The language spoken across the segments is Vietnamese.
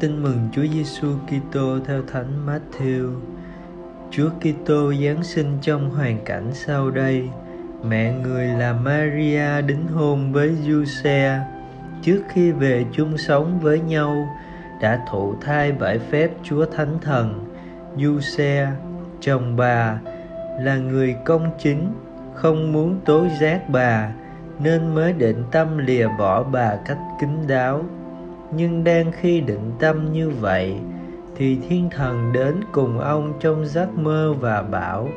Tin mừng Chúa Giêsu Kitô theo Thánh Matthew. Chúa Kitô giáng sinh trong hoàn cảnh sau đây. Mẹ người là Maria đính hôn với Giuse trước khi về chung sống với nhau đã thụ thai bởi phép Chúa Thánh Thần. Giuse, chồng bà, là người công chính, không muốn tố giác bà nên mới định tâm lìa bỏ bà cách kín đáo nhưng đang khi định tâm như vậy, thì thiên thần đến cùng ông trong giấc mơ và bảo,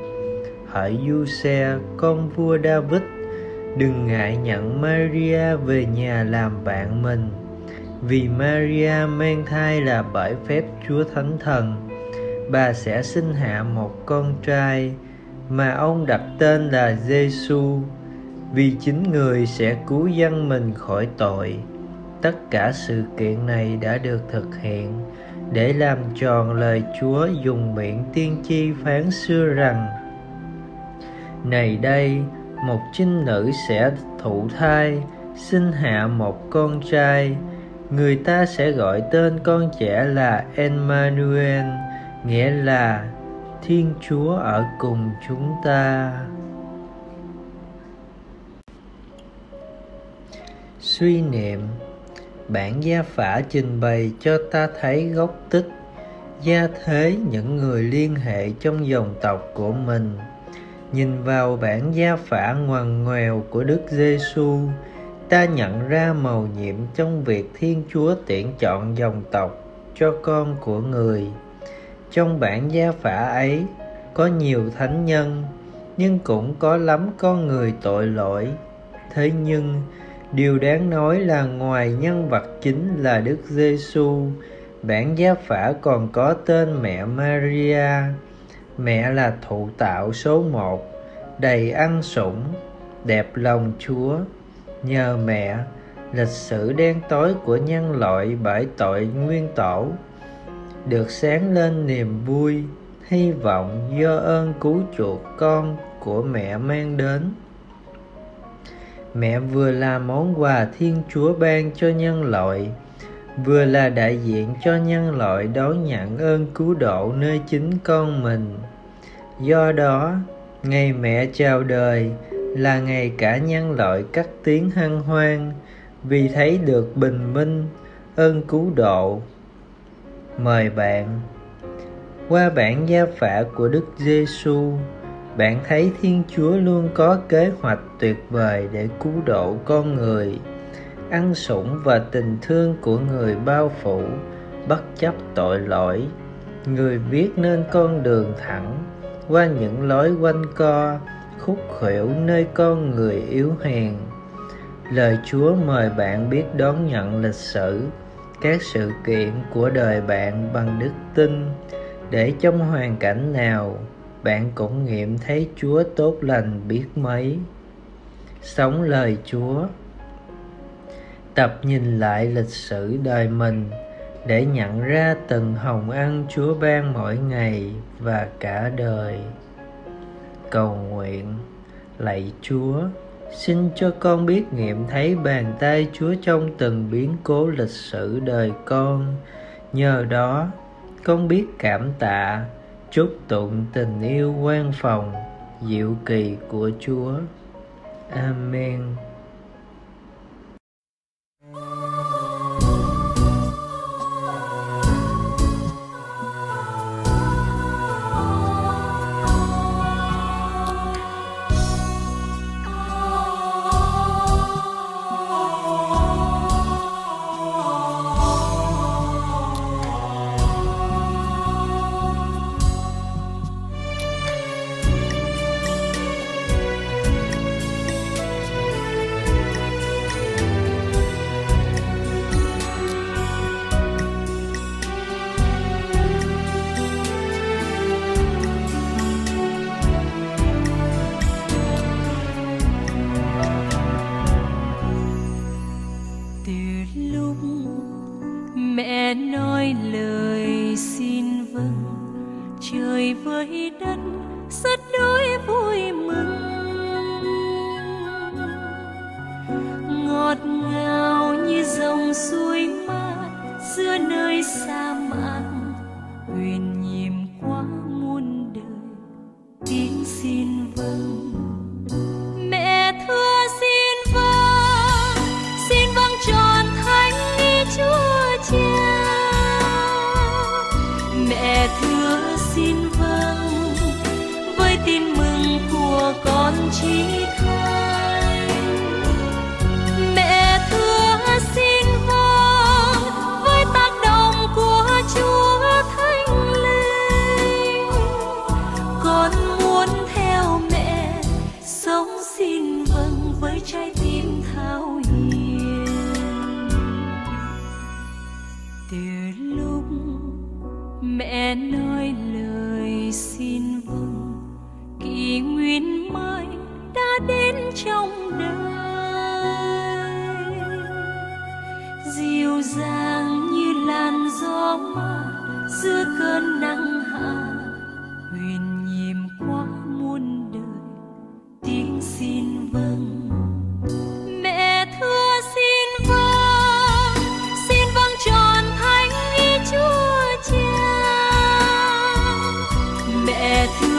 hỡi du xe, con vua david, đừng ngại nhận maria về nhà làm bạn mình, vì maria mang thai là bởi phép chúa thánh thần. Bà sẽ sinh hạ một con trai, mà ông đặt tên là giêsu vì chính người sẽ cứu dân mình khỏi tội tất cả sự kiện này đã được thực hiện để làm tròn lời chúa dùng miệng tiên tri phán xưa rằng, này đây, một trinh nữ sẽ thụ thai, sinh hạ một con trai. Người ta sẽ gọi tên con trẻ là emmanuel, nghĩa là thiên chúa ở cùng chúng ta. Suy niệm bản gia phả trình bày cho ta thấy gốc tích gia thế những người liên hệ trong dòng tộc của mình. Nhìn vào bản gia phả ngoằn ngoèo của đức giêsu ta nhận ra màu nhiệm trong việc thiên chúa tuyển chọn dòng tộc cho con của người. Trong bản gia phả ấy, có nhiều thánh nhân, nhưng cũng có lắm con người tội lỗi. Thế nhưng Điều đáng nói là ngoài nhân vật chính là Đức Giêsu, bản giá phả còn có tên mẹ Maria. Mẹ là thụ tạo số một, đầy ăn sủng, đẹp lòng Chúa. Nhờ mẹ, lịch sử đen tối của nhân loại bởi tội nguyên tổ được sáng lên niềm vui, hy vọng do ơn cứu chuộc con của mẹ mang đến mẹ vừa là món quà thiên chúa ban cho nhân loại, vừa là đại diện cho nhân loại đón nhận ơn cứu độ nơi chính con mình. Do đó, ngày mẹ chào đời là ngày cả nhân loại cắt tiếng hân hoan vì thấy được bình minh, ơn cứu độ. Mời bạn, qua bản gia phả của đức giêsu bạn thấy thiên chúa luôn có kế hoạch tuyệt vời để cứu độ con người, ăn sủng và tình thương của người bao phủ, bất chấp tội lỗi. Người viết nên con đường thẳng, qua những lối quanh co, khúc khuỷu nơi con người yếu hèn. Lời chúa mời bạn biết đón nhận lịch sử, các sự kiện của đời bạn bằng đức tin, để trong hoàn cảnh nào bạn cũng nghiệm thấy Chúa tốt lành biết mấy. Sống lời Chúa Tập nhìn lại lịch sử đời mình để nhận ra từng hồng ăn Chúa ban mỗi ngày và cả đời. Cầu nguyện, lạy Chúa, xin cho con biết nghiệm thấy bàn tay Chúa trong từng biến cố lịch sử đời con. Nhờ đó, con biết cảm tạ chúc tụng tình yêu quan phòng diệu kỳ của chúa. Amen. Trời với đất, rất đôi vui mừng. Ngọt ngào như dòng suối mát, giữa nơi sa mẹ trở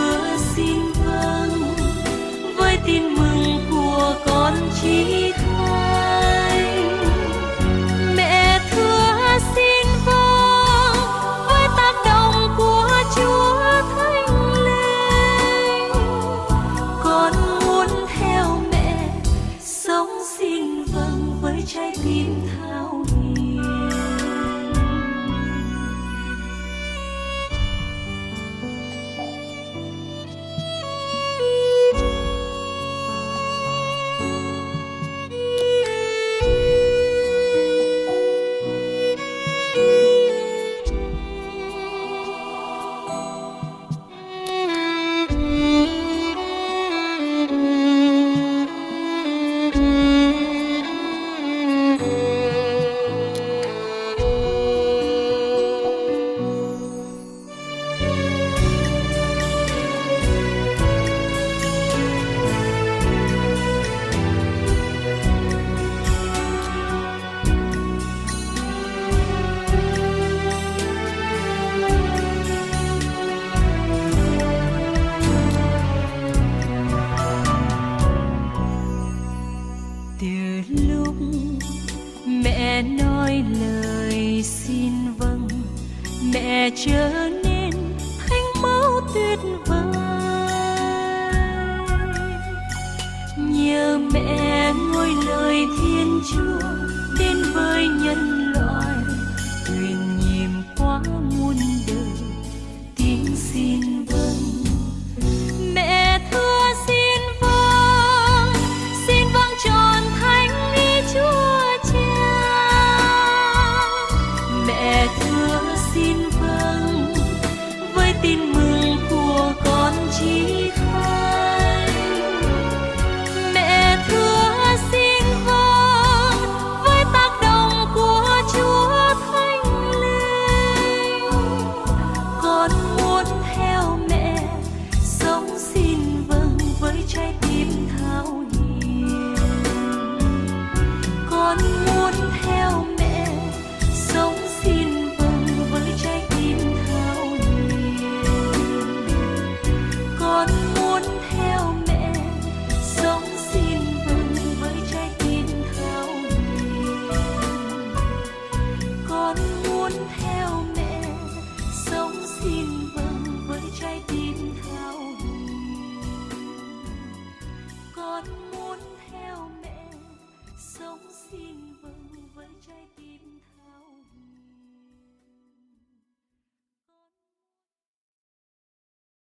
nhờ